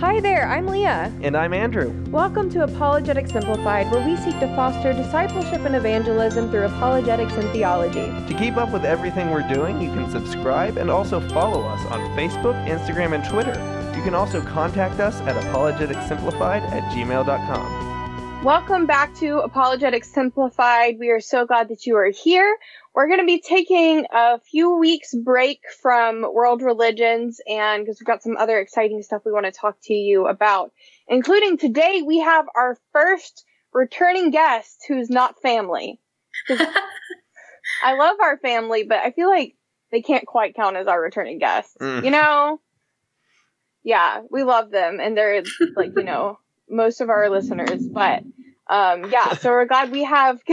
Hi there, I'm Leah. And I'm Andrew. Welcome to Apologetics Simplified, where we seek to foster discipleship and evangelism through apologetics and theology. To keep up with everything we're doing, you can subscribe and also follow us on Facebook, Instagram, and Twitter. You can also contact us at apologeticsimplified at gmail.com. Welcome back to Apologetics Simplified. We are so glad that you are here. We're going to be taking a few weeks break from world religions and because we've got some other exciting stuff we want to talk to you about, including today we have our first returning guest who's not family. I love our family, but I feel like they can't quite count as our returning guests. Mm. You know? Yeah, we love them and they're like, you know, most of our listeners, but um, yeah, so we're glad we have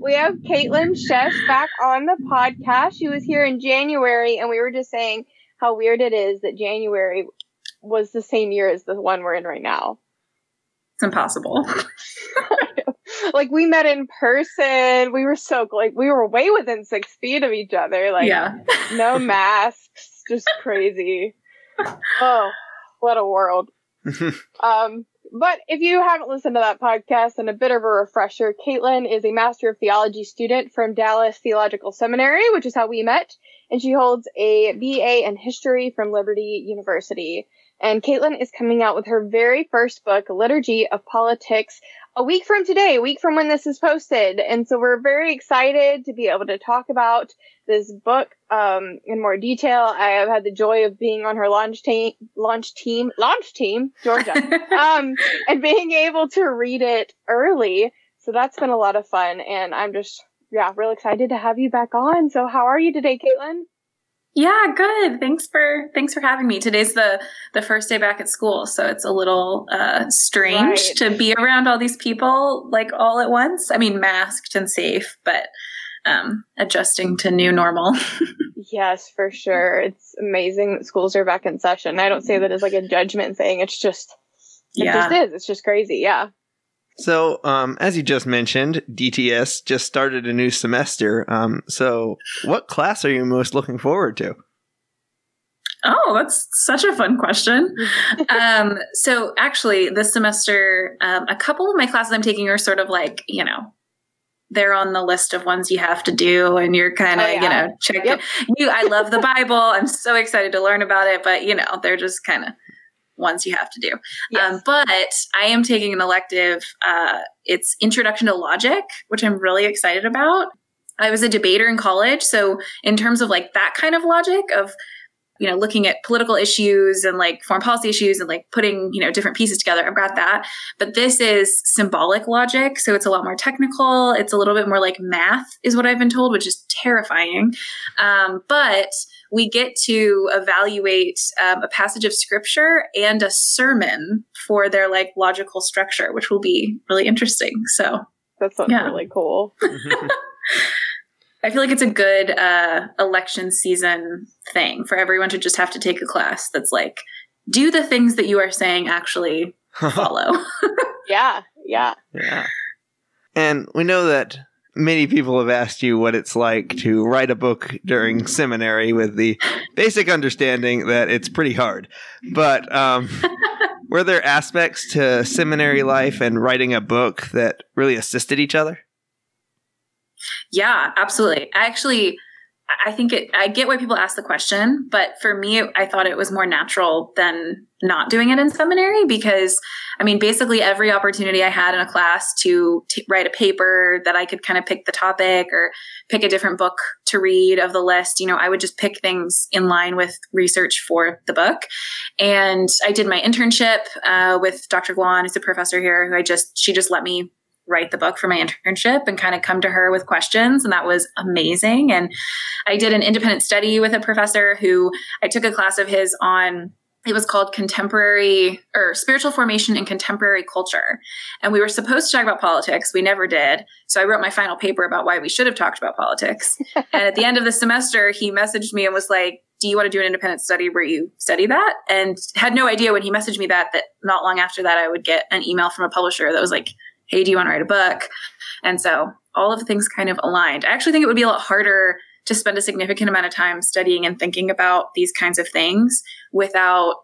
we have Kaitlyn Schiess back on the podcast. She was here in January, and we were just saying how weird it is that January was the same year as the one we're in right now. It's impossible. like we met in person. We were so like we were way within six feet of each other. Like yeah. no masks, just crazy. Oh, what a world. um, but if you haven't listened to that podcast, and a bit of a refresher, Kaitlyn is a Master of Theology student from Dallas Theological Seminary, which is how we met, and she holds a BA in History from Liberty University. And Kaitlyn is coming out with her very first book, Liturgy of Politics, a week from today, a week from when this is posted. And so we're very excited to be able to talk about this book um, in more detail. I have had the joy of being on her launch team, launch team, launch team, Georgia, um, and being able to read it early. So that's been a lot of fun. And I'm just, yeah, real excited to have you back on. So how are you today, Kaitlyn? Yeah, good. Thanks for thanks for having me. Today's the the first day back at school, so it's a little uh, strange right. to be around all these people like all at once. I mean, masked and safe, but um, adjusting to new normal. yes, for sure. It's amazing that schools are back in session. I don't say that as like a judgment thing. It's just it yeah. just is. It's just crazy. Yeah. So, um, as you just mentioned, DTS just started a new semester. Um, so, what class are you most looking forward to? Oh, that's such a fun question. um, so, actually, this semester, um, a couple of my classes I'm taking are sort of like, you know, they're on the list of ones you have to do and you're kind of oh, yeah. you know checking yep. you i love the bible i'm so excited to learn about it but you know they're just kind of ones you have to do. Yes. Um, but I am taking an elective. Uh, it's Introduction to Logic, which I'm really excited about. I was a debater in college. So, in terms of like that kind of logic of, you know, looking at political issues and like foreign policy issues and like putting, you know, different pieces together, I've got that. But this is symbolic logic. So, it's a lot more technical. It's a little bit more like math, is what I've been told, which is terrifying. Um, but we get to evaluate um, a passage of scripture and a sermon for their like logical structure, which will be really interesting. So that sounds yeah. really cool. I feel like it's a good uh, election season thing for everyone to just have to take a class that's like, do the things that you are saying actually follow? yeah, yeah. Yeah. And we know that many people have asked you what it's like to write a book during seminary with the basic understanding that it's pretty hard. But um, were there aspects to seminary life and writing a book that really assisted each other? Yeah, absolutely. I actually I think it, I get why people ask the question, but for me, I thought it was more natural than not doing it in seminary because, I mean, basically every opportunity I had in a class to t- write a paper that I could kind of pick the topic or pick a different book to read of the list, you know, I would just pick things in line with research for the book. And I did my internship uh, with Dr. Guan, who's a professor here, who I just, she just let me write the book for my internship and kind of come to her with questions. And that was amazing. And I did an independent study with a professor who I took a class of his on it was called contemporary or spiritual formation in contemporary culture and we were supposed to talk about politics we never did so i wrote my final paper about why we should have talked about politics and at the end of the semester he messaged me and was like do you want to do an independent study where you study that and had no idea when he messaged me that that not long after that i would get an email from a publisher that was like hey, do you want to write a book? And so all of the things kind of aligned. I actually think it would be a lot harder to spend a significant amount of time studying and thinking about these kinds of things without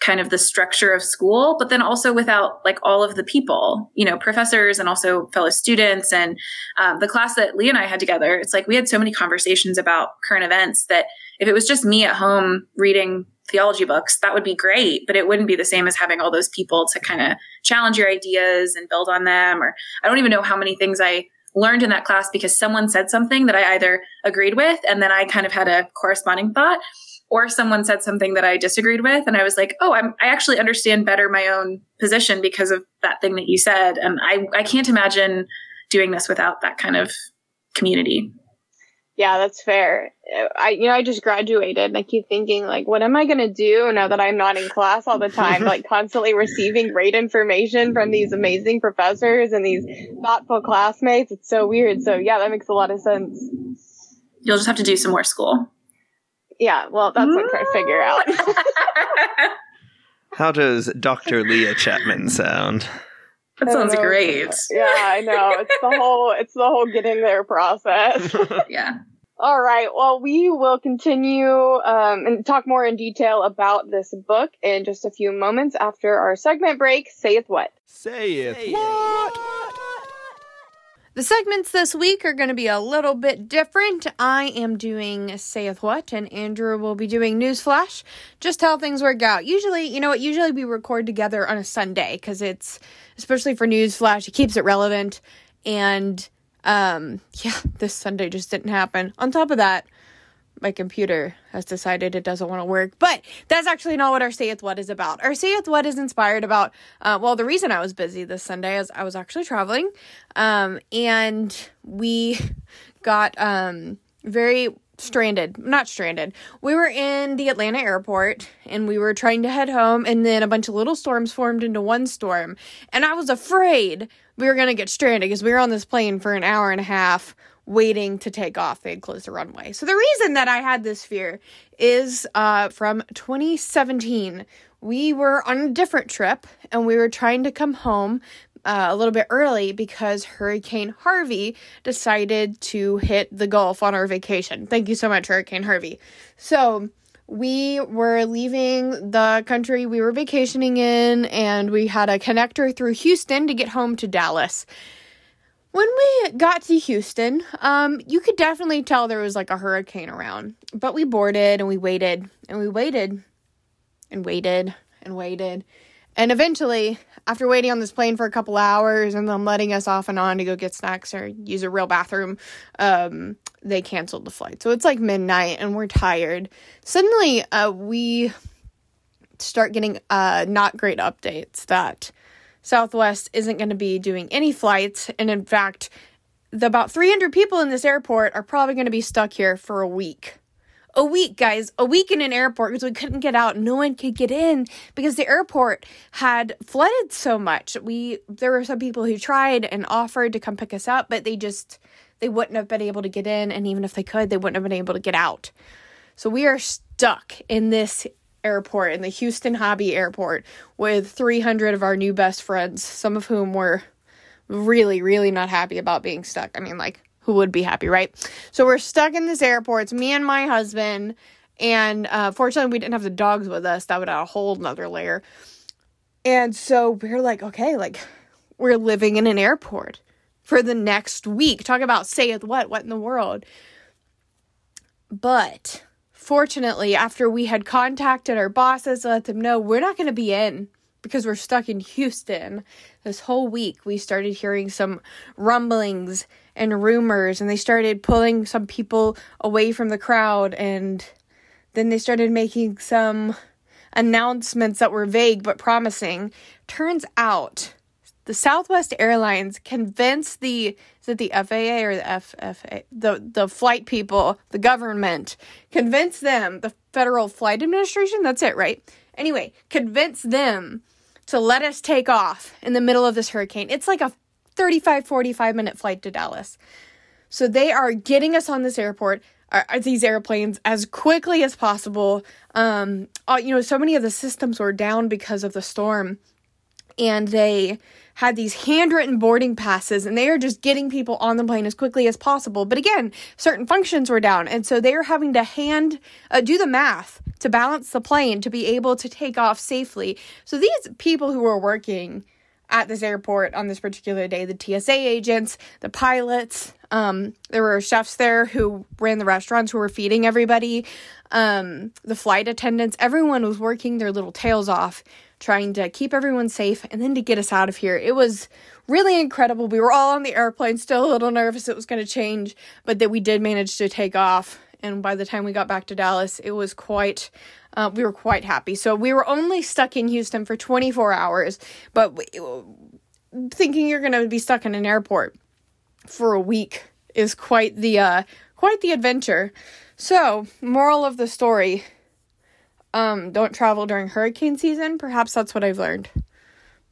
kind of the structure of school, but then also without like all of the people, you know, professors and also fellow students. And um, the class that Lee and I had together, it's like we had so many conversations about current events that if it was just me at home reading theology books, that would be great, but it wouldn't be the same as having all those people to kind of challenge your ideas and build on them. Or I don't even know how many things I learned in that class because someone said something that I either agreed with and then I kind of had a corresponding thought or someone said something that I disagreed with and I was like, "Oh, I'm I actually understand better my own position because of that thing that you said." And I I can't imagine doing this without that kind of community. Yeah, that's fair. I you know, I just graduated and I keep thinking like what am I going to do now that I'm not in class all the time like constantly receiving great information from these amazing professors and these thoughtful classmates. It's so weird. So yeah, that makes a lot of sense. You'll just have to do some more school. Yeah, well, that's what I'm trying to figure out. How does Dr. Leah Chapman sound? That sounds great. Yeah, I know. It's the whole it's the whole getting there process. yeah. All right. Well, we will continue um, and talk more in detail about this book in just a few moments after our segment break. Saith what? Saith what? The segments this week are going to be a little bit different. I am doing Saith What, and Andrew will be doing Newsflash. Just how things work out. Usually, you know what? Usually we record together on a Sunday because it's, especially for Newsflash, it keeps it relevant. And um, yeah, this Sunday just didn't happen. On top of that, my computer has decided it doesn't want to work. But that's actually not what our Saith What is about. Our Saith What is inspired about, uh, well, the reason I was busy this Sunday is I was actually traveling. Um, and we got um, very stranded. Not stranded. We were in the Atlanta airport and we were trying to head home. And then a bunch of little storms formed into one storm. And I was afraid we were going to get stranded because we were on this plane for an hour and a half waiting to take off. They had closed the runway. So the reason that I had this fear is uh, from 2017. We were on a different trip and we were trying to come home uh, a little bit early because Hurricane Harvey decided to hit the Gulf on our vacation. Thank you so much, Hurricane Harvey. So we were leaving the country we were vacationing in and we had a connector through Houston to get home to Dallas. When we got to Houston, um, you could definitely tell there was like a hurricane around. But we boarded and we waited and we waited and waited and waited. And eventually, after waiting on this plane for a couple hours and them letting us off and on to go get snacks or use a real bathroom, um, they canceled the flight. So it's like midnight and we're tired. Suddenly, uh, we start getting uh, not great updates that Southwest isn't going to be doing any flights. And in fact, the about 300 people in this airport are probably going to be stuck here for a week. A week, guys, a week in an airport because we couldn't get out. No one could get in because the airport had flooded so much. We there were some people who tried and offered to come pick us up, but they just they wouldn't have been able to get in, and even if they could, they wouldn't have been able to get out. So we are stuck in this airport, in the Houston Hobby Airport, with 300 of our new best friends, some of whom were really, really not happy about being stuck. I mean, like, who would be happy, right? So we're stuck in this airport. It's me and my husband. And uh, fortunately, we didn't have the dogs with us. That would add a whole nother layer. And so we're like, okay, like, we're living in an airport for the next week. Talk about saith what? What in the world? But fortunately, after we had contacted our bosses to let them know we're not going to be in because we're stuck in Houston, this whole week we started hearing some rumblings and rumors, and they started pulling some people away from the crowd, and then they started making some announcements that were vague but promising. Turns out the Southwest Airlines convinced the is it the FAA or the FFA the the flight people, the government, convinced them, the Federal Flight Administration, that's it, right? Anyway, convinced them to let us take off in the middle of this hurricane. It's like a 35 45 minute flight to Dallas. So they are getting us on this airport uh, uh these airplanes as quickly as possible. Um, uh, you know, so many of the systems were down because of the storm, and they had these handwritten boarding passes and they are just getting people on the plane as quickly as possible. But again, certain functions were down. And so they are having to hand, uh, do the math to balance the plane to be able to take off safely. So these people who were working at this airport on this particular day the TSA agents, the pilots, um, there were chefs there who ran the restaurants who were feeding everybody, um, the flight attendants, everyone was working their little tails off trying to keep everyone safe and then to get us out of here. It was really incredible. We were all on the airplane, still a little nervous it was going to change, but that we did manage to take off. And by the time we got back to Dallas, it was quite, uh, we were quite happy. So we were only stuck in Houston for 24 hours, but we, thinking you're going to be stuck in an airport for a week is quite the, uh, quite the adventure. So, moral of the story um, don't travel during hurricane season. Perhaps that's what I've learned.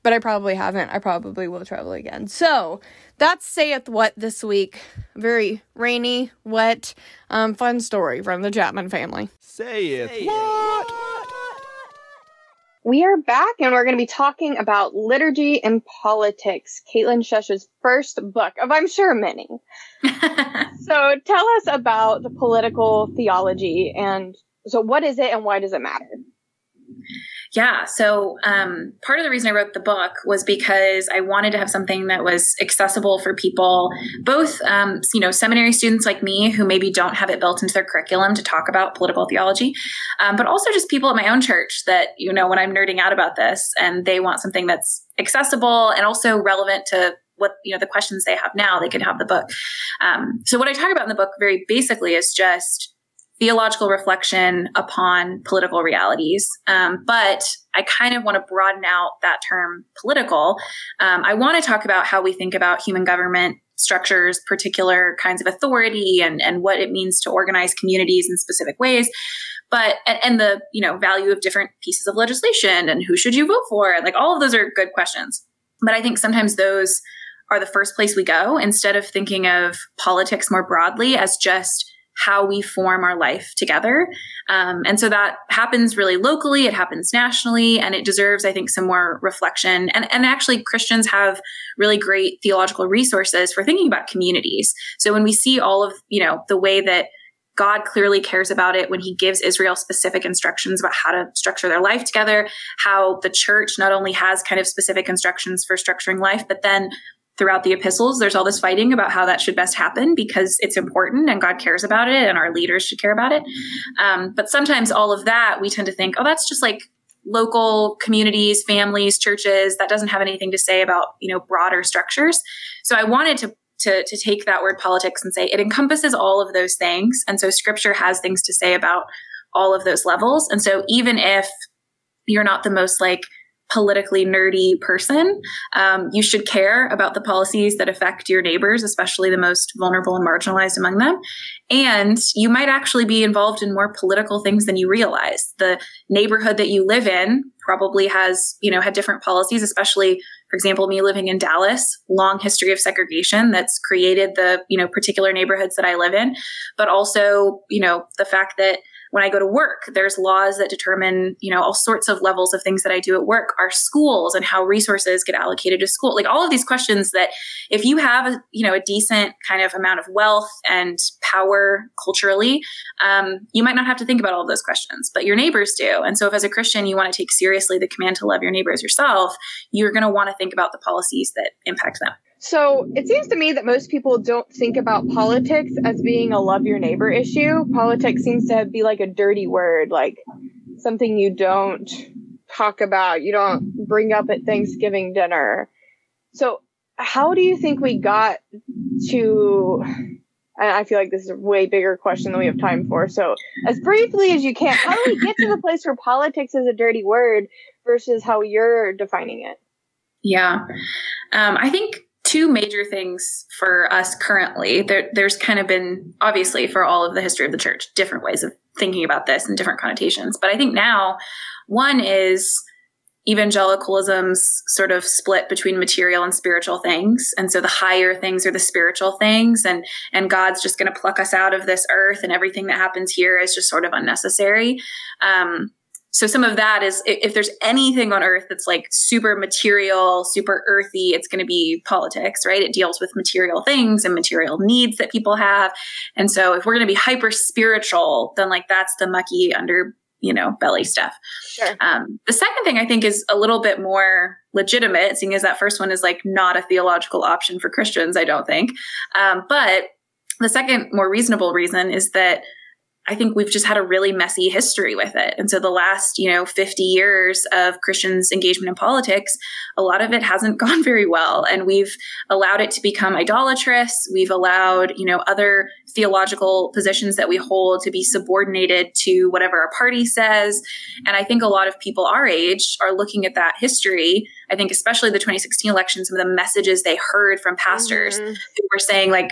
But I probably haven't. I probably will travel again. So that's saith what this week. Very rainy, wet, um, fun story from the Chapman family. Saith what? We are back and we're going to be talking about liturgy and politics, Kaitlyn Schiess's first book of, I'm sure, many. so tell us about the political theology and so, what is it and why does it matter? Yeah. So, um, part of the reason I wrote the book was because I wanted to have something that was accessible for people, both, um, you know, seminary students like me who maybe don't have it built into their curriculum to talk about political theology, um, but also just people at my own church that, you know, when I'm nerding out about this and they want something that's accessible and also relevant to what you know the questions they have now they could have the book um, so what i talk about in the book very basically is just theological reflection upon political realities. Um, but I kind of want to broaden out that term political. Um, I want to talk about how we think about human government structures, particular kinds of authority, and, and what it means to organize communities in specific ways. But and, and the you know value of different pieces of legislation and who should you vote for, like all of those are good questions. But I think sometimes those are the first place we go instead of thinking of politics more broadly as just how we form our life together. Um, and so that happens really locally, it happens nationally, and it deserves, I think, some more reflection. And, and actually, Christians have really great theological resources for thinking about communities. So when we see all of, you know, the way that God clearly cares about it when he gives Israel specific instructions about how to structure their life together, how the church not only has kind of specific instructions for structuring life, but then throughout the epistles, there's all this fighting about how that should best happen because it's important and God cares about it and our leaders should care about it. Um, but sometimes all of that, we tend to think, oh, that's just like local communities, families, churches. That doesn't have anything to say about, you know, broader structures. So I wanted to to, to take that word politics and say it encompasses all of those things. And so scripture has things to say about all of those levels. And so even if you're not the most like politically nerdy person, um, you should care about the policies that affect your neighbors, especially the most vulnerable and marginalized among them. And you might actually be involved in more political things than you realize. The neighborhood that you live in probably has, you know, had different policies, especially, for example, me living in Dallas, long history of segregation that's created the, you know, particular neighborhoods that I live in, but also, you know, the fact that when I go to work, there's laws that determine, you know, all sorts of levels of things that I do at work, our schools and how resources get allocated to school. Like all of these questions that if you have, a, you know, a decent kind of amount of wealth and power culturally, um, you might not have to think about all of those questions, but your neighbors do. And so if as a Christian, you want to take seriously the command to love your neighbors yourself, you're going to want to think about the policies that impact them. So it seems to me that most people don't think about politics as being a love your neighbor issue. Politics seems to be like a dirty word, like something you don't talk about, you don't bring up at Thanksgiving dinner. So, how do you think we got to? And I feel like this is a way bigger question than we have time for. So, as briefly as you can, how do we get to the place where politics is a dirty word versus how you're defining it? Yeah. Um, I think two major things for us currently. There, there's kind of been, obviously, for all of the history of the church, different ways of thinking about this and different connotations. But I think now, one is evangelicalism's sort of split between material and spiritual things and so the higher things are the spiritual things and and god's just going to pluck us out of this earth and everything that happens here is just sort of unnecessary um, so some of that is if there's anything on earth that's like super material super earthy it's going to be politics right it deals with material things and material needs that people have and so if we're going to be hyper spiritual then like that's the mucky under you know, belly stuff. Sure. Um, the second thing I think is a little bit more legitimate, seeing as that first one is like not a theological option for Christians, I don't think. Um, but the second more reasonable reason is that I think we've just had a really messy history with it. And so the last, you know, 50 years of Christians' engagement in politics, a lot of it hasn't gone very well. And we've allowed it to become idolatrous. We've allowed, you know, other theological positions that we hold to be subordinated to whatever our party says. And I think a lot of people our age are looking at that history. I think especially the 2016 election, some of the messages they heard from pastors mm-hmm. who were saying like,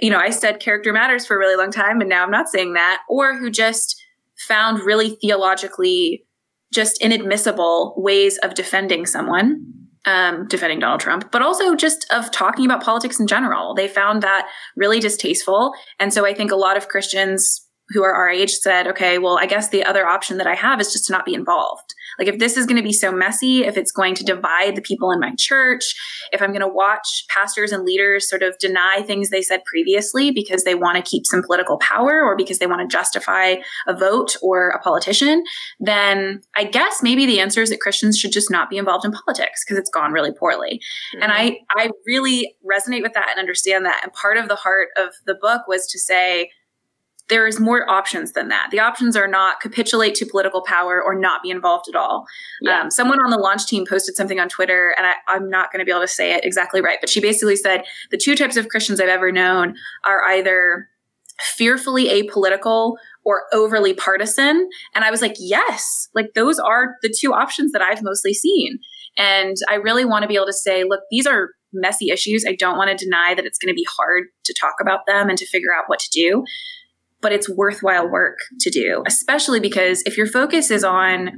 you know, I said character matters for a really long time and now I'm not saying that, or who just found really theologically just inadmissible ways of defending someone, um, defending Donald Trump, but also just of talking about politics in general. They found that really distasteful. And so I think a lot of Christians who are our age said, okay, well, I guess the other option that I have is just to not be involved. Like, if this is going to be so messy, if it's going to divide the people in my church, if I'm going to watch pastors and leaders sort of deny things they said previously because they want to keep some political power or because they want to justify a vote or a politician, then I guess maybe the answer is that Christians should just not be involved in politics because it's gone really poorly. Mm-hmm. And I, I really resonate with that and understand that. And part of the heart of the book was to say, there is more options than that. The options are not capitulate to political power or not be involved at all. Yeah. Um, someone on the launch team posted something on Twitter, and I, I'm not going to be able to say it exactly right, but she basically said the two types of Christians I've ever known are either fearfully apolitical or overly partisan. And I was like, yes, like those are the two options that I've mostly seen. And I really want to be able to say, look, these are messy issues. I don't want to deny that it's going to be hard to talk about them and to figure out what to do but it's worthwhile work to do, especially because if your focus is on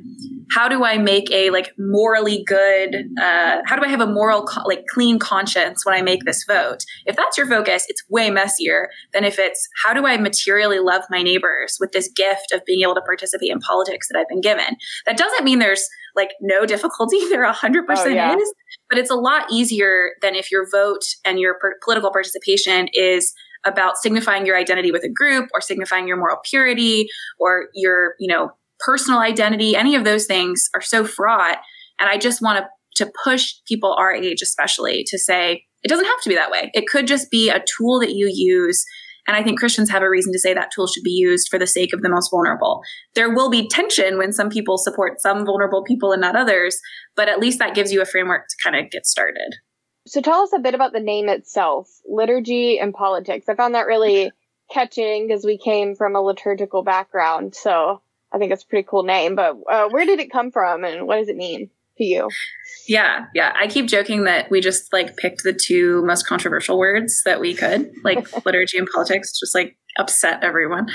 how do I make a like morally good, uh, how do I have a moral, co- like clean conscience when I make this vote? If that's your focus, it's way messier than if it's how do I materially love my neighbors with this gift of being able to participate in politics that I've been given. That doesn't mean there's like no difficulty. There 100% oh, yeah. is, but it's a lot easier than if your vote and your per- political participation is about signifying your identity with a group or signifying your moral purity or your, you know, personal identity. Any of those things are so fraught. And I just want to to push people our age especially to say it doesn't have to be that way. It could just be a tool that you use and I think Christians have a reason to say that tool should be used for the sake of the most vulnerable. There will be tension when some people support some vulnerable people and not others, but at least that gives you a framework to kind of get started. So tell us a bit about the name itself, liturgy and politics. I found that really catching because we came from a liturgical background. So I think it's a pretty cool name. But uh, where did it come from and what does it mean to you? Yeah, yeah. I keep joking that we just like picked the two most controversial words that we could, like liturgy and politics, just like upset everyone.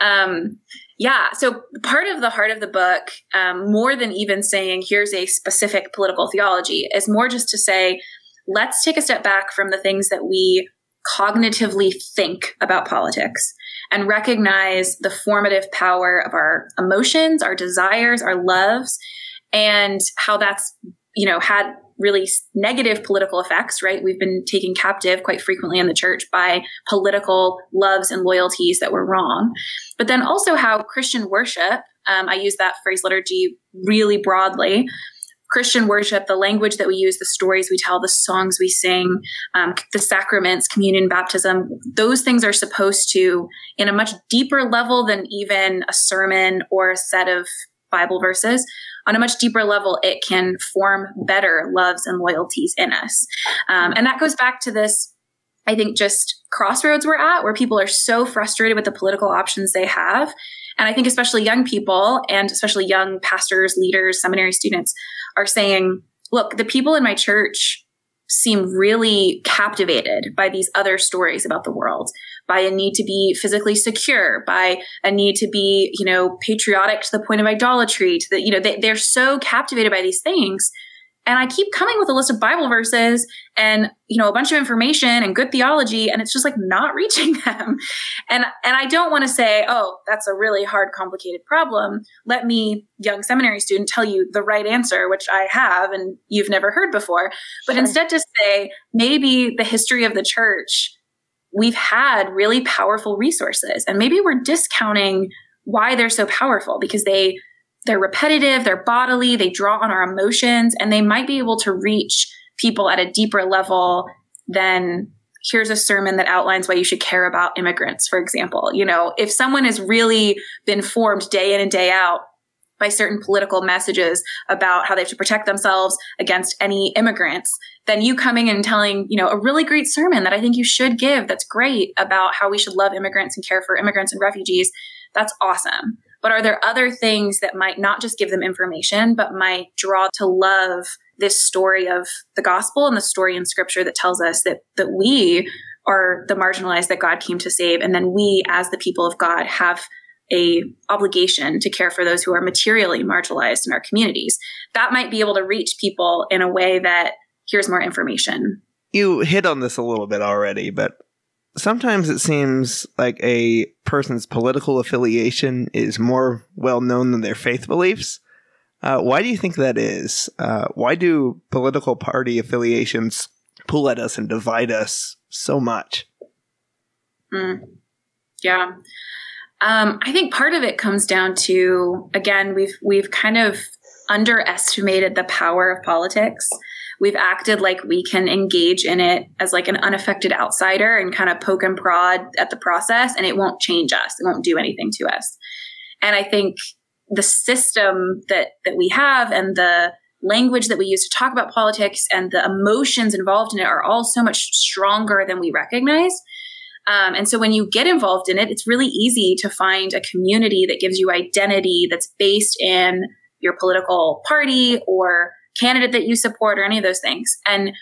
Um, yeah. So part of the heart of the book, um, more than even saying here's a specific political theology, is more just to say let's take a step back from the things that we cognitively think about politics and recognize the formative power of our emotions, our desires, our loves, and how that's, you know, had really negative political effects, right? We've been taken captive quite frequently in the church by political loves and loyalties that were wrong. But then also how Christian worship, um, I use that phrase liturgy really broadly, Christian worship, the language that we use, the stories we tell, the songs we sing, um, the sacraments, communion, baptism, those things are supposed to, in a much deeper level than even a sermon or a set of Bible verses, on a much deeper level, it can form better loves and loyalties in us. Um, and that goes back to this, I think, just crossroads we're at where people are so frustrated with the political options they have. And I think especially young people and especially young pastors, leaders, seminary students are saying, look, the people in my church seem really captivated by these other stories about the world, by a need to be physically secure, by a need to be, you know, patriotic to the point of idolatry, to the, you know, they, they're so captivated by these things and I keep coming with a list of Bible verses and, you know, a bunch of information and good theology, and it's just like not reaching them. And, and I don't want to say, oh, that's a really hard, complicated problem. Let me, young seminary student, tell you the right answer, which I have and you've never heard before. But sure. instead to say, maybe the history of the church, we've had really powerful resources and maybe we're discounting why they're so powerful because they they're repetitive, they're bodily, they draw on our emotions, and they might be able to reach people at a deeper level than here's a sermon that outlines why you should care about immigrants, for example. You know, if someone has really been formed day in and day out by certain political messages about how they have to protect themselves against any immigrants, then you coming and telling, you know, a really great sermon that I think you should give that's great about how we should love immigrants and care for immigrants and refugees, that's awesome. But are there other things that might not just give them information, but might draw to love this story of the gospel and the story in scripture that tells us that that we are the marginalized that God came to save and then we as the people of God have a obligation to care for those who are materially marginalized in our communities? That might be able to reach people in a way that here's more information. You hit on this a little bit already but sometimes it seems like a person's political affiliation is more well known than their faith beliefs uh, why do you think that is? Uh, why do political party affiliations pull at us and divide us so much? Mm. Yeah. Um, I think part of it comes down to again we've we've kind of underestimated the power of politics. We've acted like we can engage in it as like an unaffected outsider and kind of poke and prod at the process, and it won't change us. It won't do anything to us. And I think the system that that we have and the language that we use to talk about politics and the emotions involved in it are all so much stronger than we recognize. Um, and so when you get involved in it, it's really easy to find a community that gives you identity that's based in your political party or candidate that you support or any of those things. And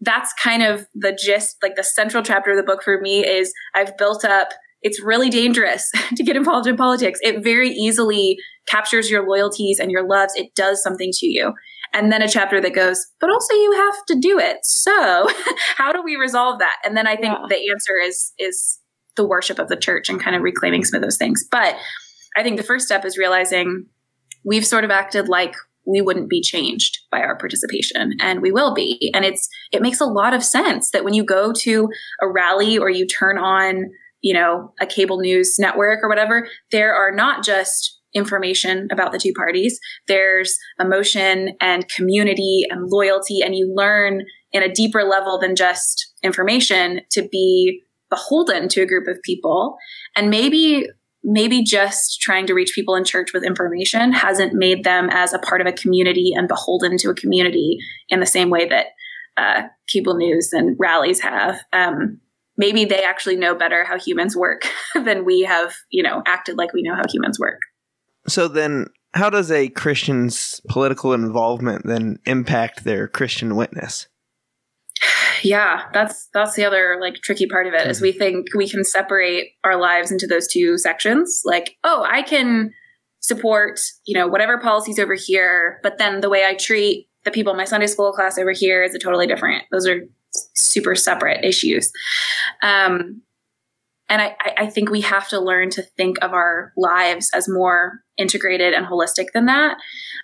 that's kind of the gist, like the central chapter of the book for me is I've built up it's really dangerous to get involved in politics. It very easily captures your loyalties and your loves. It does something to you. And then a chapter that goes, but also you have to do it. So how do we resolve that? And then I think yeah. the answer is, is the worship of the church and kind of reclaiming some of those things. But I think the first step is realizing we've sort of acted like we wouldn't be changed by our participation and we will be. And it's, it makes a lot of sense that when you go to a rally or you turn on you know, a cable news network or whatever, there are not just information about the two parties. There's emotion and community and loyalty, and you learn in a deeper level than just information to be beholden to a group of people. And maybe, maybe just trying to reach people in church with information hasn't made them as a part of a community and beholden to a community in the same way that uh, cable news and rallies have. Um, maybe they actually know better how humans work than we have, you know, acted like we know how humans work. So then how does a Christian's political involvement then impact their Christian witness? Yeah, that's that's the other like tricky part of it is we think we can separate our lives into those two sections. Like, oh, I can support, you know, whatever policies over here, but then the way I treat the people in my Sunday school class over here is a totally different. Those are super separate issues. Um, and I, I think we have to learn to think of our lives as more integrated and holistic than that.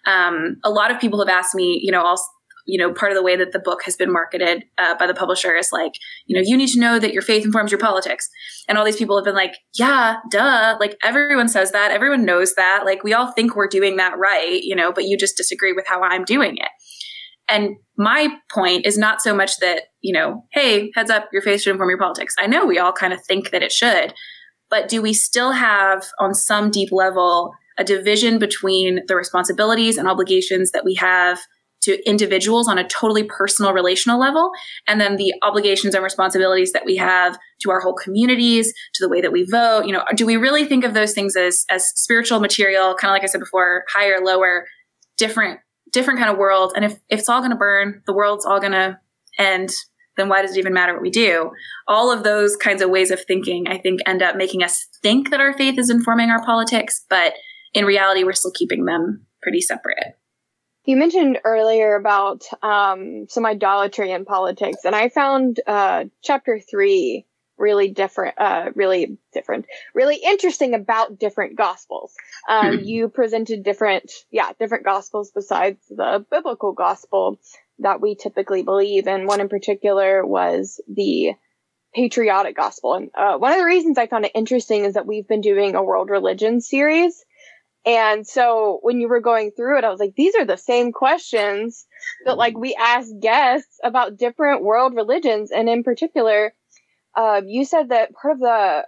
Um, a lot of people have asked me, you know, also, you know, part of the way that the book has been marketed uh, by the publisher is like, you know, you need to know that your faith informs your politics. And all these people have been like, yeah, duh. Like everyone says that. Everyone knows that. Like we all think we're doing that right, you know, but you just disagree with how I'm doing it. And my point is not so much that, you know, hey, heads up, your faith should inform your politics. I know we all kind of think that it should, but do we still have on some deep level a division between the responsibilities and obligations that we have to individuals on a totally personal relational level and then the obligations and responsibilities that we have to our whole communities to the way that we vote you know do we really think of those things as as spiritual material kind of like i said before higher lower different different kind of world. And if, if it's all going to burn, the world's all going to end, then why does it even matter what we do? All of those kinds of ways of thinking, I think, end up making us think that our faith is informing our politics, but in reality, we're still keeping them pretty separate. You mentioned earlier about um, some idolatry in politics, and I found uh, chapter three really different, uh, really different, really interesting about different gospels. Um, hmm. you presented different, yeah, different gospels besides the biblical gospel that we typically believe. And one in particular was the patriotic gospel. And uh, one of the reasons I found it interesting is that we've been doing a world religion series. And so when you were going through it, I was like, these are the same questions that like we ask guests about different world religions. And in particular, uh, you said that part of the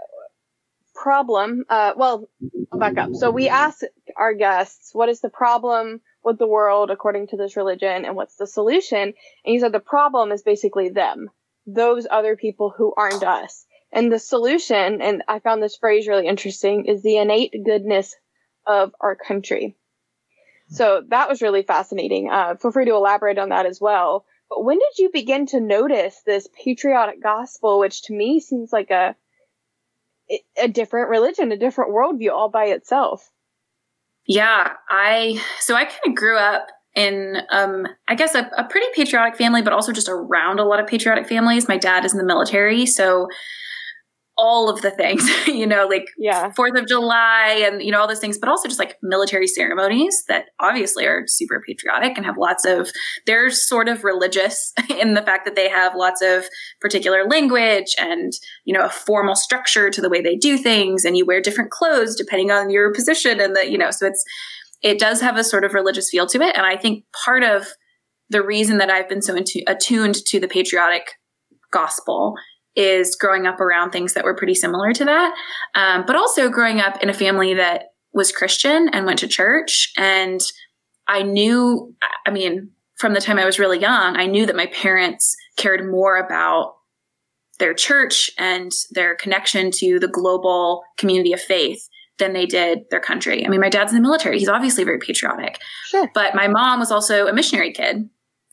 problem, uh, well, I'll back up. So we asked our guests, what is the problem with the world according to this religion and what's the solution? And you said the problem is basically them, those other people who aren't us. And the solution, and I found this phrase really interesting, is the innate goodness of our country. So that was really fascinating. Uh, feel free to elaborate on that as well. But when did you begin to notice this patriotic gospel, which to me seems like a a different religion, a different worldview all by itself? Yeah, I so I kind of grew up in um I guess a, a pretty patriotic family, but also just around a lot of patriotic families. My dad is in the military, so all of the things, you know, like yeah. Fourth of July and you know all those things, but also just like military ceremonies that obviously are super patriotic and have lots of. They're sort of religious in the fact that they have lots of particular language and you know a formal structure to the way they do things, and you wear different clothes depending on your position and the you know so it's it does have a sort of religious feel to it, and I think part of the reason that I've been so into, attuned to the patriotic gospel is growing up around things that were pretty similar to that, um, but also growing up in a family that was Christian and went to church. And I knew, I mean, from the time I was really young, I knew that my parents cared more about their church and their connection to the global community of faith than they did their country. I mean, my dad's in the military. He's obviously very patriotic. Sure. But my mom was also a missionary kid.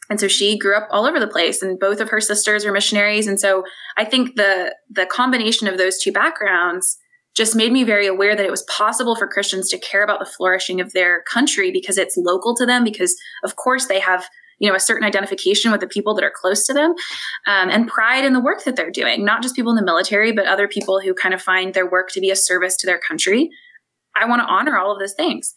And so she grew up all over the place and both of her sisters are missionaries. And so I think the, the combination of those two backgrounds just made me very aware that it was possible for Christians to care about the flourishing of their country because it's local to them, because of course they have you know a certain identification with the people that are close to them um, and pride in the work that they're doing. Not just people in the military but other people who kind of find their work to be a service to their country. I want to honor all of those things.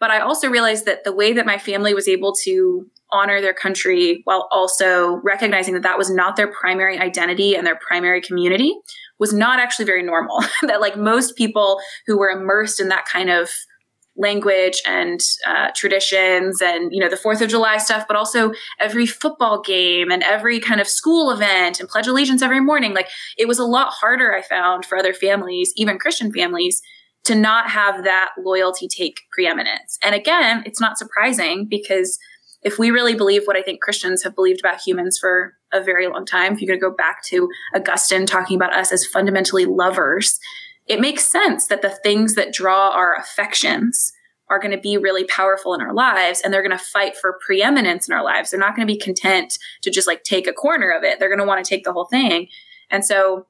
But i also realized that the way that my family was able to honor their country while also recognizing that that was not their primary identity and their primary community was not actually very normal. that like most people who were immersed in that kind of language and uh, traditions and you know the fourth of july stuff but also every football game and every kind of school event and pledge allegiance every morning like it was a lot harder i found for other families even christian families to not have that loyalty take preeminence and again it's not surprising because if we really believe what I think Christians have believed about humans for a very long time, if you're going to go back to Augustine talking about us as fundamentally lovers, it makes sense that the things that draw our affections are going to be really powerful in our lives and they're going to fight for preeminence in our lives. They're not going to be content to just like take a corner of it. They're going to want to take the whole thing. And so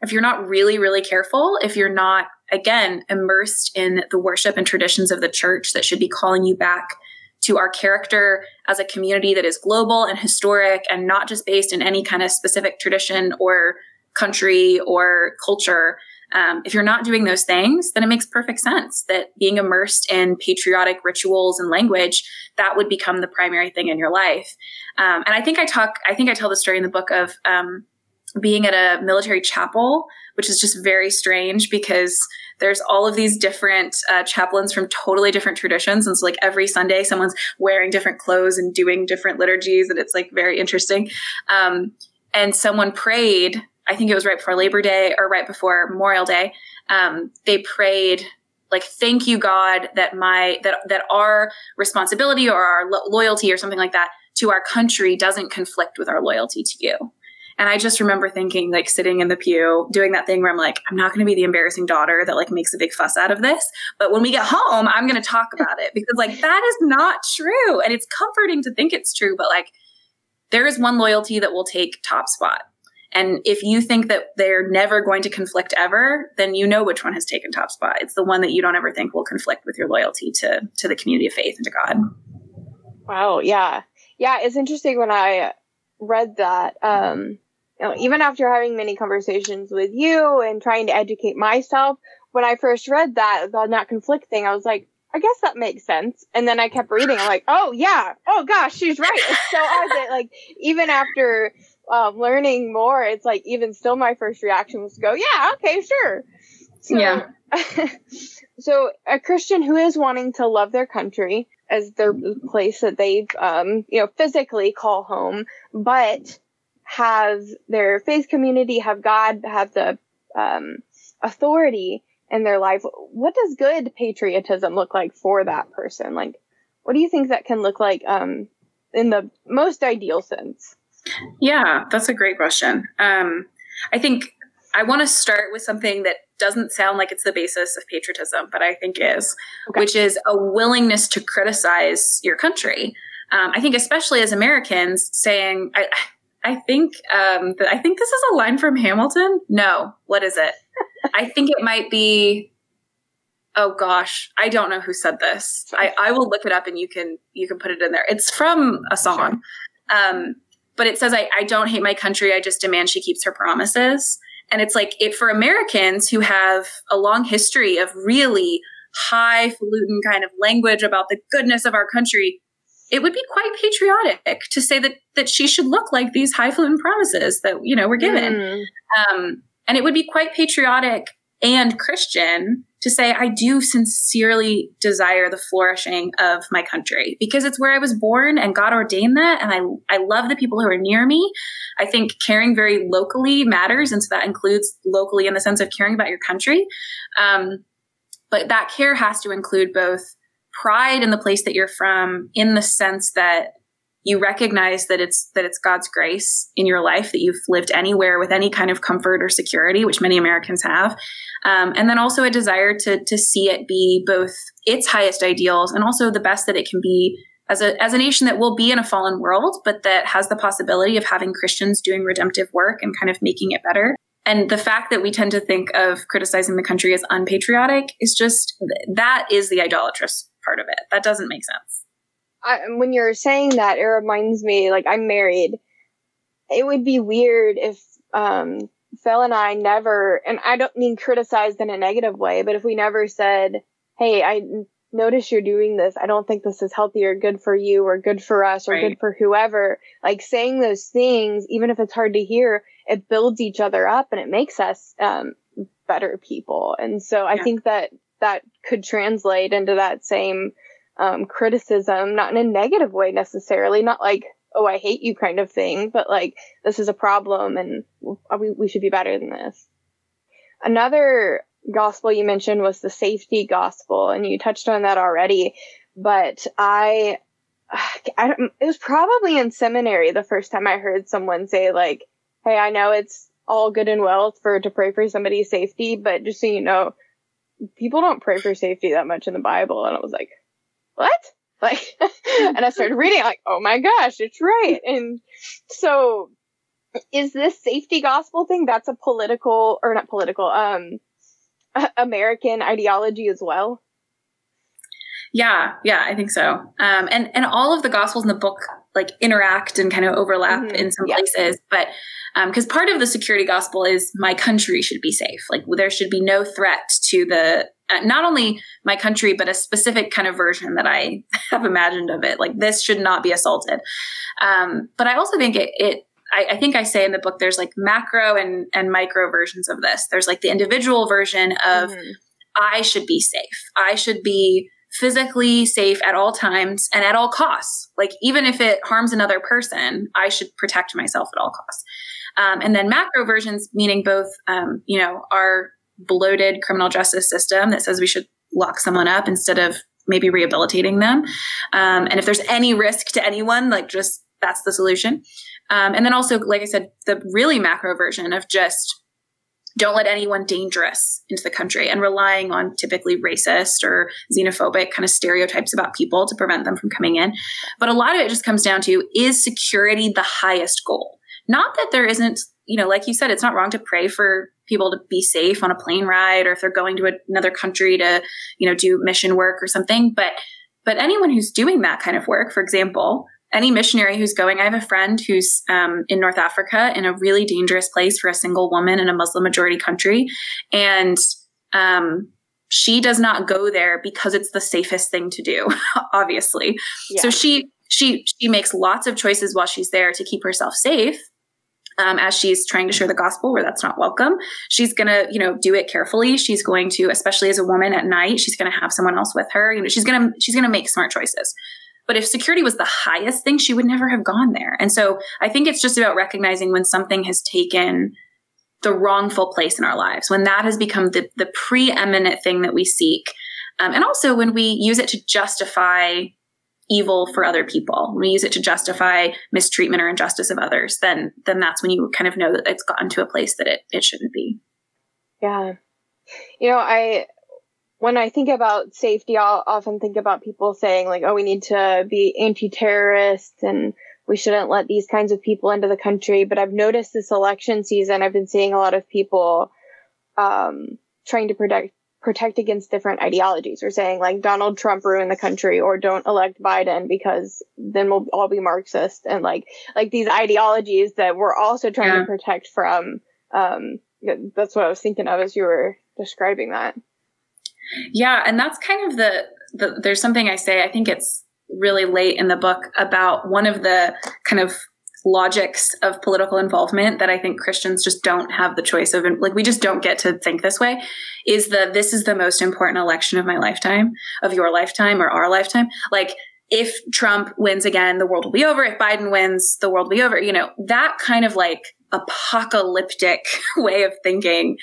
if you're not really, really careful, if you're not, again, immersed in the worship and traditions of the church that should be calling you back to our character as a community that is global and historic and not just based in any kind of specific tradition or country or culture. Um, if you're not doing those things, then it makes perfect sense that being immersed in patriotic rituals and language that would become the primary thing in your life. Um, and I think I talk, I think I tell the story in the book of um, being at a military chapel, which is just very strange because there's all of these different uh, chaplains from totally different traditions. And so, like, every Sunday, someone's wearing different clothes and doing different liturgies. And it's like very interesting. Um, and someone prayed, I think it was right before Labor Day or right before Memorial Day. Um, they prayed like thank you god that my that that our responsibility or our lo- loyalty or something like that to our country doesn't conflict with our loyalty to you and I just remember thinking, like sitting in the pew, doing that thing where I'm like, I'm not going to be the embarrassing daughter that like makes a big fuss out of this. But when we get home, I'm going to talk about it because like that is not true. And it's comforting to think it's true, but like there is one loyalty that will take top spot. And if you think that they're never going to conflict ever, then you know which one has taken top spot. It's the one that you don't ever think will conflict with your loyalty to to the community of faith and to God. Wow, yeah. Yeah, it's interesting when I read that um even after having many conversations with you and trying to educate myself, when I first read that, the not conflict thing, I was like, I guess that makes sense. And then I kept reading. I'm like, oh yeah, oh gosh, she's right. It's so odd that like even after um, learning more, it's like even still, my first reaction was to go, "Yeah, okay, sure." So, yeah. so a Christian who is wanting to love their country as their place that they, um, you know, physically call home, but has their faith community, have God, have the um, authority in their life. What does good patriotism look like for that person? Like, what do you think that can look like um, in the most ideal sense? Yeah, that's a great question. Um, I think I want to start with something that doesn't sound like it's the basis of patriotism, but I think is, okay. which is a willingness to criticize your country. Um, I think, especially as Americans, saying, I, I think, um, I think this is a line from Hamilton. No, what is it? I think it might be. Oh gosh, I don't know who said this. I, I will look it up and you can you can put it in there. It's from a song. Sure. Um, but it says I, I don't hate my country i just demand she keeps her promises and it's like it for americans who have a long history of really highfalutin kind of language about the goodness of our country it would be quite patriotic to say that that she should look like these highfalutin promises that you know were given mm. um, and it would be quite patriotic and christian to say, I do sincerely desire the flourishing of my country because it's where I was born and God ordained that. And I, I love the people who are near me. I think caring very locally matters. And so that includes locally in the sense of caring about your country. Um, but that care has to include both pride in the place that you're from in the sense that you recognize that it's that it's God's grace in your life that you've lived anywhere with any kind of comfort or security, which many Americans have, um, and then also a desire to to see it be both its highest ideals and also the best that it can be as a as a nation that will be in a fallen world, but that has the possibility of having Christians doing redemptive work and kind of making it better. And the fact that we tend to think of criticizing the country as unpatriotic is just that is the idolatrous part of it. That doesn't make sense. I, when you're saying that, it reminds me, like, I'm married. It would be weird if, um, Phil and I never, and I don't mean criticized in a negative way, but if we never said, Hey, I notice you're doing this. I don't think this is healthy or good for you or good for us or right. good for whoever. Like saying those things, even if it's hard to hear, it builds each other up and it makes us, um, better people. And so I think that that could translate into that same um, criticism, not in a negative way necessarily, not like, oh, I hate you kind of thing, but like, this is a problem and we, we should be better than this. Another gospel you mentioned was the safety gospel, and you touched on that already, but I, I it was probably in seminary the first time I heard someone say like, Hey, I know it's all good and well for to pray for somebody's safety, but just so you know, people don't pray for safety that much in the Bible. And I was like, what? Like, and I started reading, like, oh my gosh, it's right. And so, is this safety gospel thing? That's a political, or not political, um, American ideology as well. Yeah, yeah, I think so. Um, and and all of the gospels in the book like interact and kind of overlap mm-hmm. in some yeah. places, but because um, part of the security gospel is my country should be safe. Like there should be no threat to the uh, not only my country but a specific kind of version that I have imagined of it. Like this should not be assaulted. Um, but I also think it, it I, I, think I say in the book there's like macro and and micro versions of this. There's like the individual version of mm-hmm. I should be safe. I should be physically safe at all times and at all costs. Like even if it harms another person, I should protect myself at all costs. Um, and then macro versions, meaning both, um, you know, our bloated criminal justice system that says we should lock someone up instead of maybe rehabilitating them. Um, and if there's any risk to anyone, like just that's the solution. Um, and then also, like I said, the really macro version of just don't let anyone dangerous into the country and relying on typically racist or xenophobic kind of stereotypes about people to prevent them from coming in. But a lot of it just comes down to is security the highest goal? Not that there isn't, you know, like you said, it's not wrong to pray for people to be safe on a plane ride or if they're going to another country to, you know, do mission work or something. But but anyone who's doing that kind of work, for example, any missionary who's going, I have a friend who's um, in North Africa in a really dangerous place for a single woman in a Muslim majority country. And um, she does not go there because it's the safest thing to do, obviously. Yeah. So she she she makes lots of choices while she's there to keep herself safe. um, as she's trying to share the gospel where that's not welcome. She's going to, you know, do it carefully. She's going to, especially as a woman at night, she's going to have someone else with her. You know, she's going to, she's going to make smart choices. But if security was the highest thing, she would never have gone there. And so I think it's just about recognizing when something has taken the wrongful place in our lives, when that has become the, the preeminent thing that we seek. Um, and also when we use it to justify evil for other people, when we use it to justify mistreatment or injustice of others, then then that's when you kind of know that it's gotten to a place that it, it shouldn't be. Yeah. You know, I when I think about safety, I'll often think about people saying like, "Oh, we need to be anti-terrorist and we shouldn't let these kinds of people into the country." But I've noticed this election season, I've been seeing a lot of people um, trying to protect protect against different ideologies or saying like Donald Trump ruined the country or don't elect Biden because then we'll all be Marxist and like like these ideologies that we're also trying yeah. to protect from um that's what I was thinking of as you were describing that. Yeah, and that's kind of the, the there's something I say I think it's really late in the book about one of the kind of logics of political involvement that I think Christians just don't have the choice of. Like, we just don't get to think this way is that this is the most important election of my lifetime, of your lifetime or our lifetime. Like, if Trump wins again, the world will be over. If Biden wins, the world will be over. You know, that kind of like apocalyptic way of thinking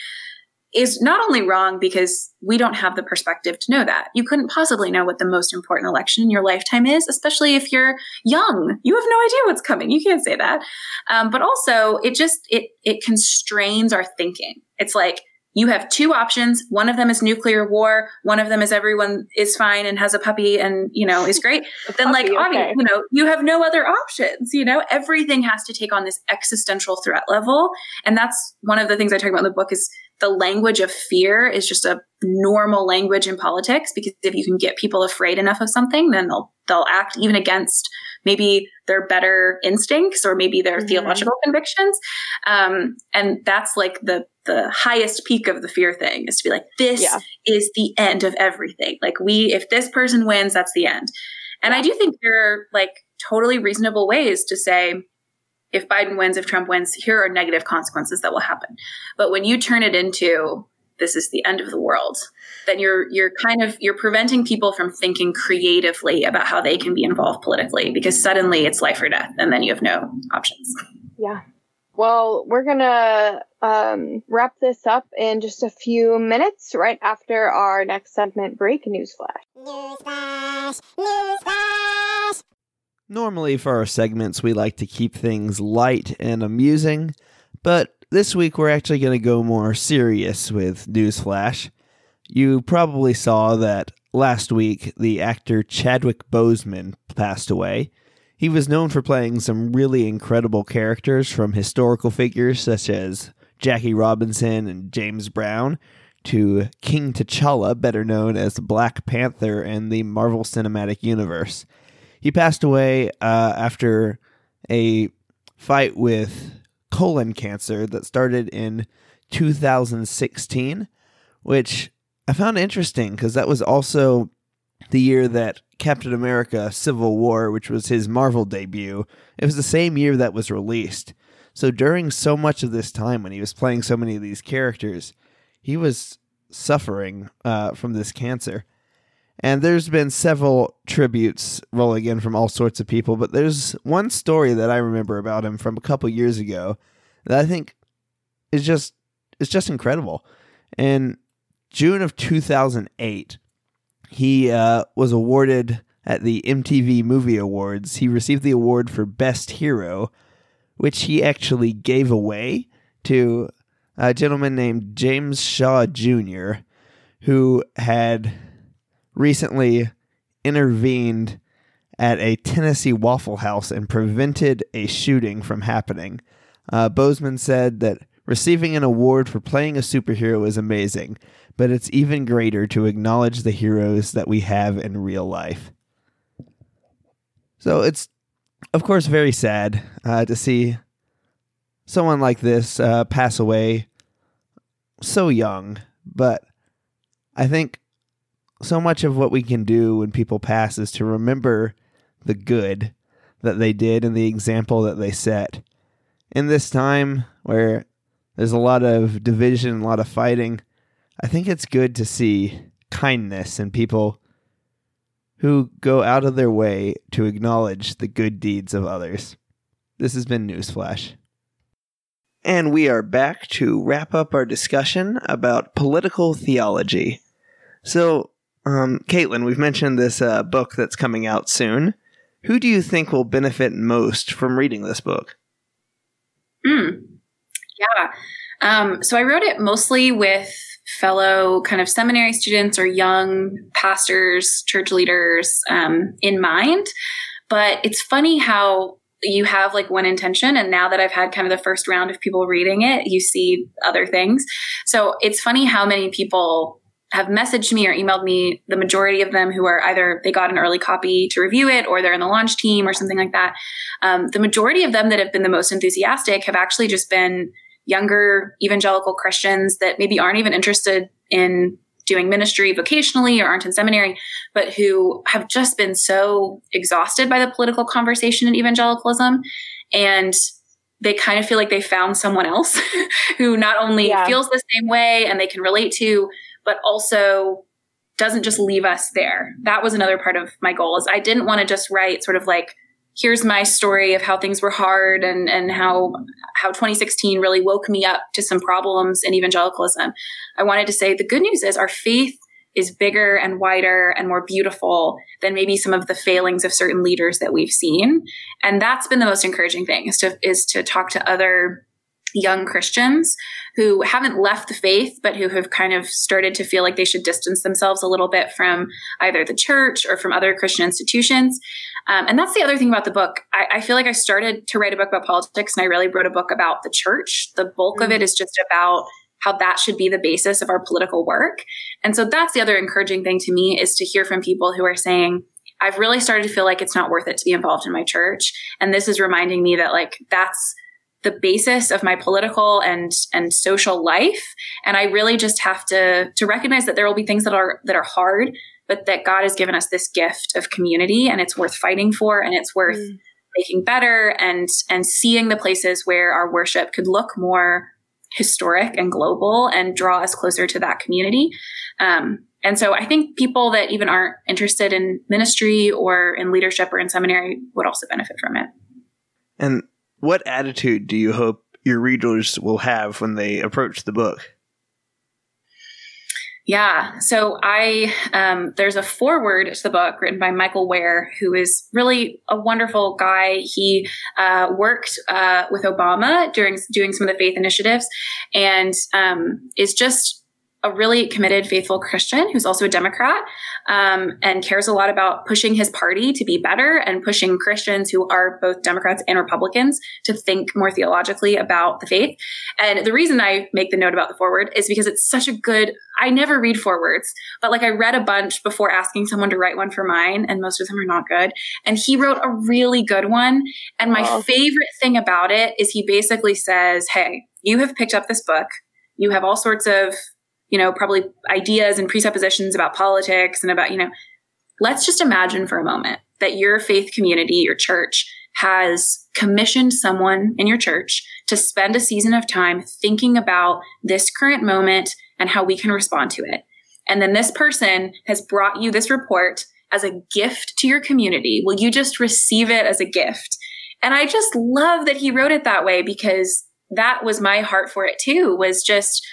is not only wrong because we don't have the perspective to know that. You couldn't possibly know what the most important election in your lifetime is, especially if you're young. You have no idea what's coming. You can't say that. Um, but also, it just it it constrains our thinking. It's like you have two options. One of them is nuclear war. One of them is everyone is fine and has a puppy and, you know, is great. But then puppy, like, okay. you know, you have no other options, you know, everything has to take on this existential threat level. And that's one of the things I talk about in the book is the language of fear is just a normal language in politics because if you can get people afraid enough of something, then they'll, they'll act even against maybe their better instincts or maybe their mm-hmm. theological convictions. Um, and that's like the the highest peak of the fear thing is to be like, this yeah. is the end of everything. Like we, if this person wins, that's the end. And I do think there are like totally reasonable ways to say, if Biden wins, if Trump wins, here are negative consequences that will happen. But when you turn it into this is the end of the world then you're you're kind of you're preventing people from thinking creatively about how they can be involved politically because suddenly it's life or death and then you have no options. Yeah. Well we're gonna um, wrap this up in just a few minutes right after our next segment break newsflash. Newsflash newsflash normally for our segments we like to keep things light and amusing but this week, we're actually going to go more serious with Newsflash. You probably saw that last week the actor Chadwick Boseman passed away. He was known for playing some really incredible characters from historical figures such as Jackie Robinson and James Brown to King T'Challa, better known as Black Panther in the Marvel Cinematic Universe. He passed away uh, after a fight with colon cancer that started in 2016, which I found interesting because that was also the year that Captain America Civil War, which was his Marvel debut, it was the same year that was released. So during so much of this time when he was playing so many of these characters, he was suffering uh, from this cancer. And there's been several tributes rolling in from all sorts of people, but there's one story that I remember about him from a couple years ago that I think is just is just incredible. In June of 2008, he uh, was awarded at the MTV Movie Awards. He received the award for Best Hero, which he actually gave away to a gentleman named James Shaw Jr., who had recently intervened at a Tennessee Waffle House and prevented a shooting from happening. Uh, Boseman said that receiving an award for playing a superhero is amazing, but it's even greater to acknowledge the heroes that we have in real life. So it's, of course, very sad uh, to see someone like this uh, pass away so young, but I think so much of what we can do when people pass is to remember the good that they did and the example that they set. in this time where there's a lot of division, a lot of fighting, I think it's good to see kindness in people who go out of their way to acknowledge the good deeds of others. This has been Newsflash. And we are back to wrap up our discussion about political theology. So, um, Kaitlyn, we've mentioned this uh, book that's coming out soon. Who do you think will benefit most from reading this book? Mm. Yeah. Um, so I wrote it mostly with fellow kind of seminary students or young pastors, church leaders um, in mind. But it's funny how you have like one intention and now that i've had kind of the first round of people reading it you see other things so it's funny how many people have messaged me or emailed me the majority of them who are either they got an early copy to review it or they're in the launch team or something like that um, the majority of them that have been the most enthusiastic have actually just been younger evangelical christians that maybe aren't even interested in doing ministry vocationally or aren't in seminary, but who have just been so exhausted by the political conversation in evangelicalism. And they kind of feel like they found someone else who not only yeah. feels the same way and they can relate to, but also doesn't just leave us there. That was another part of my goal is I didn't want to just write sort of like here's my story of how things were hard and and how how 2016 really woke me up to some problems in evangelicalism. I wanted to say the good news is our faith is bigger and wider and more beautiful than maybe some of the failings of certain leaders that we've seen. And that's been the most encouraging thing is to is to talk to other young Christians who haven't left the faith, but who have kind of started to feel like they should distance themselves a little bit from either the church or from other Christian institutions. Um, and that's the other thing about the book. I, I, feel like I started to write a book about politics and I really wrote a book about the church. The bulk mm-hmm. of it mm. just about how that should be the basis of our political work. And so that's the other encouraging thing to me is to hear from people who are saying, I've really started to feel like it's not worth it to be involved in my church. And this is reminding me that like that's the basis of my political and and social life. And i really just have to to recognize that there will be things that are that are hard but that god has given us this gift of community and it's worth fighting for and it's worth mm. making better and and seeing the places where our worship could look more historic and global and draw us closer to that community. Um, and so i think people that even aren't interested in ministry or in leadership or in seminary would also benefit from it. And what attitude do you hope your readers will have when they approach the book? Yeah. So I, um, there's a foreword to the book written by Michael Wear, who is really a wonderful guy. He uh, worked uh, with Obama during doing some of the faith initiatives, and um, is just a really committed, faithful Christian who's also a Democrat um, and cares a lot about pushing his party to be better and pushing Christians who are both Democrats and Republicans to think more theologically about the faith. And the reason I make the note about the foreword is because it's such a good, I never read forewords, but like I read a bunch before asking someone to write one for mine, and most of them are not good. And he wrote a really good one. And my oh. favorite thing about it is he basically says, Hey, you have picked up this book. You have all sorts of you know, probably ideas and presuppositions about politics and about, you know, let's just imagine for a moment that your faith community, your church, has commissioned someone in your church to spend a season of time thinking about this current moment and how we can respond to it. And then this person has brought you this report as a gift to your community. Will you just receive it as a gift? And I just love that he wrote it that way because that was my heart for it too, was just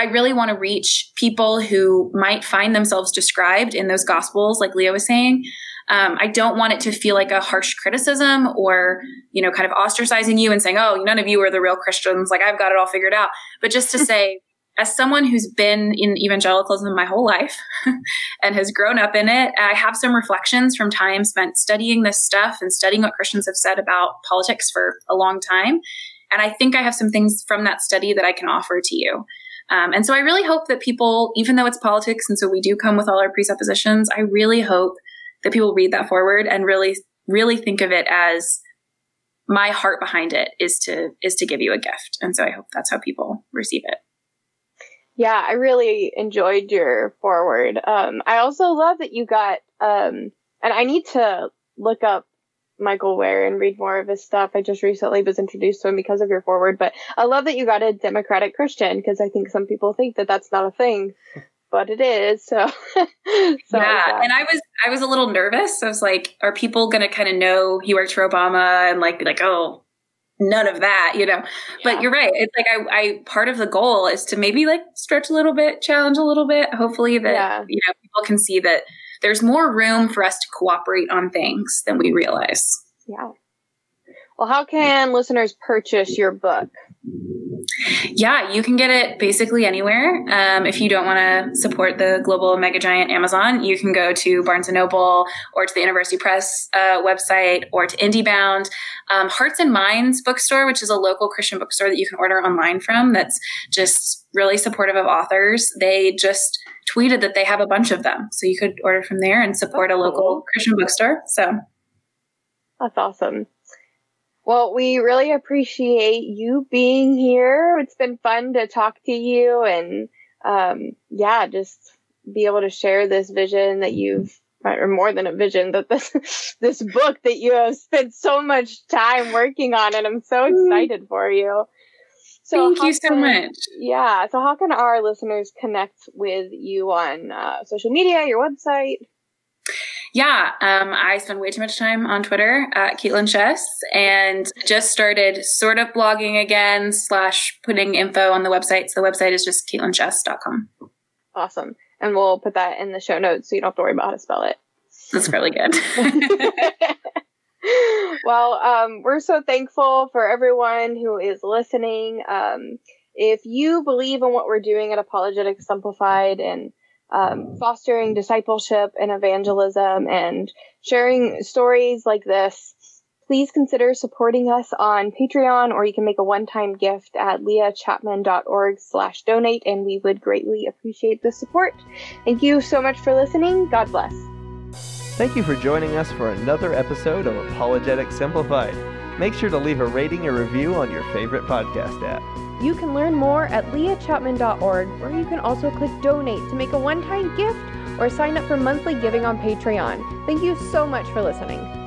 I really want to reach people who might find themselves described in those gospels, like Leo was saying. Um, I don't want it to feel like a harsh criticism or, you know, kind of ostracizing you and saying, oh, none of you are the real Christians. Like I've got it all figured out. But just to say, as someone who's been in evangelicalism my whole life and has grown up in it, I have some reflections from time spent studying this stuff and studying what Christians have said about politics for a long time. And I think I have some things from that study that I can offer to you. Um, and so I really hope that people, even though it's politics, and so we do come with all our presuppositions, I really hope that people read that foreword and really, really think of it as my heart behind it is to is to give you a gift. And so I hope that's how people receive it. Yeah, I really enjoyed your foreword. Um, I also love that you got, um, and I need to look up Michael Wear and read more of his stuff. I just recently was introduced to him because of your foreword, but I love that you got a Democratic Christian because I think some people think that that's not a thing, but it is. So, so yeah. yeah. And I was I was a little nervous. I was like, are people going to kind of know he worked for Obama and like be like oh none of that, you know. Yeah. But you're right. It's like I, I part of the goal is to maybe like stretch a little bit, challenge a little bit. Hopefully that yeah. you know people can see that there's more room for us to cooperate on things than we realize. Yeah. Well, how can listeners purchase your book? Yeah, you can get it basically anywhere. Um, if you don't want to support the global mega giant Amazon, you can go to Barnes and Noble or to the InterVarsity Press uh, website or to IndieBound. Um, Hearts and Minds bookstore, which is a local Christian bookstore that you can order online from, that's just really supportive of authors. They just tweeted that they have a bunch of them, so you could order from there and support a local Christian bookstore. So that's awesome. Well, we really appreciate you being here. It's been fun to talk to you and, um, yeah, just be able to share this vision that you've, or more than a vision, that this, this book that you have spent so much time working on. And I'm so mm-hmm. excited for you. So Thank you so can, much. Yeah. So how can our listeners connect with you on uh, social media, your website? Yeah, um, I spend way too much time on Twitter at Kaitlyn Schiess and just started sort of blogging again slash putting info on the website. So the website is just KaitlynSchiess.com. Awesome. And we'll put that in the show notes so you don't have to worry about how to spell it. That's really good. well, um, we're so thankful for everyone who is listening. Um, if you believe in what we're doing at Apologetics Simplified and um, fostering discipleship and evangelism and sharing stories like this, please consider supporting us on Patreon or you can make a one-time gift at leahchapman.org slash donate and we would greatly appreciate the support. Thank you so much for listening. God bless. Thank you for joining us for another episode of Apologetics Simplified. Make sure to leave a rating or review on your favorite podcast app. You can learn more at leahchapman.org, where you can also click donate to make a one time gift or sign up for monthly giving on Patreon. Thank you so much for listening.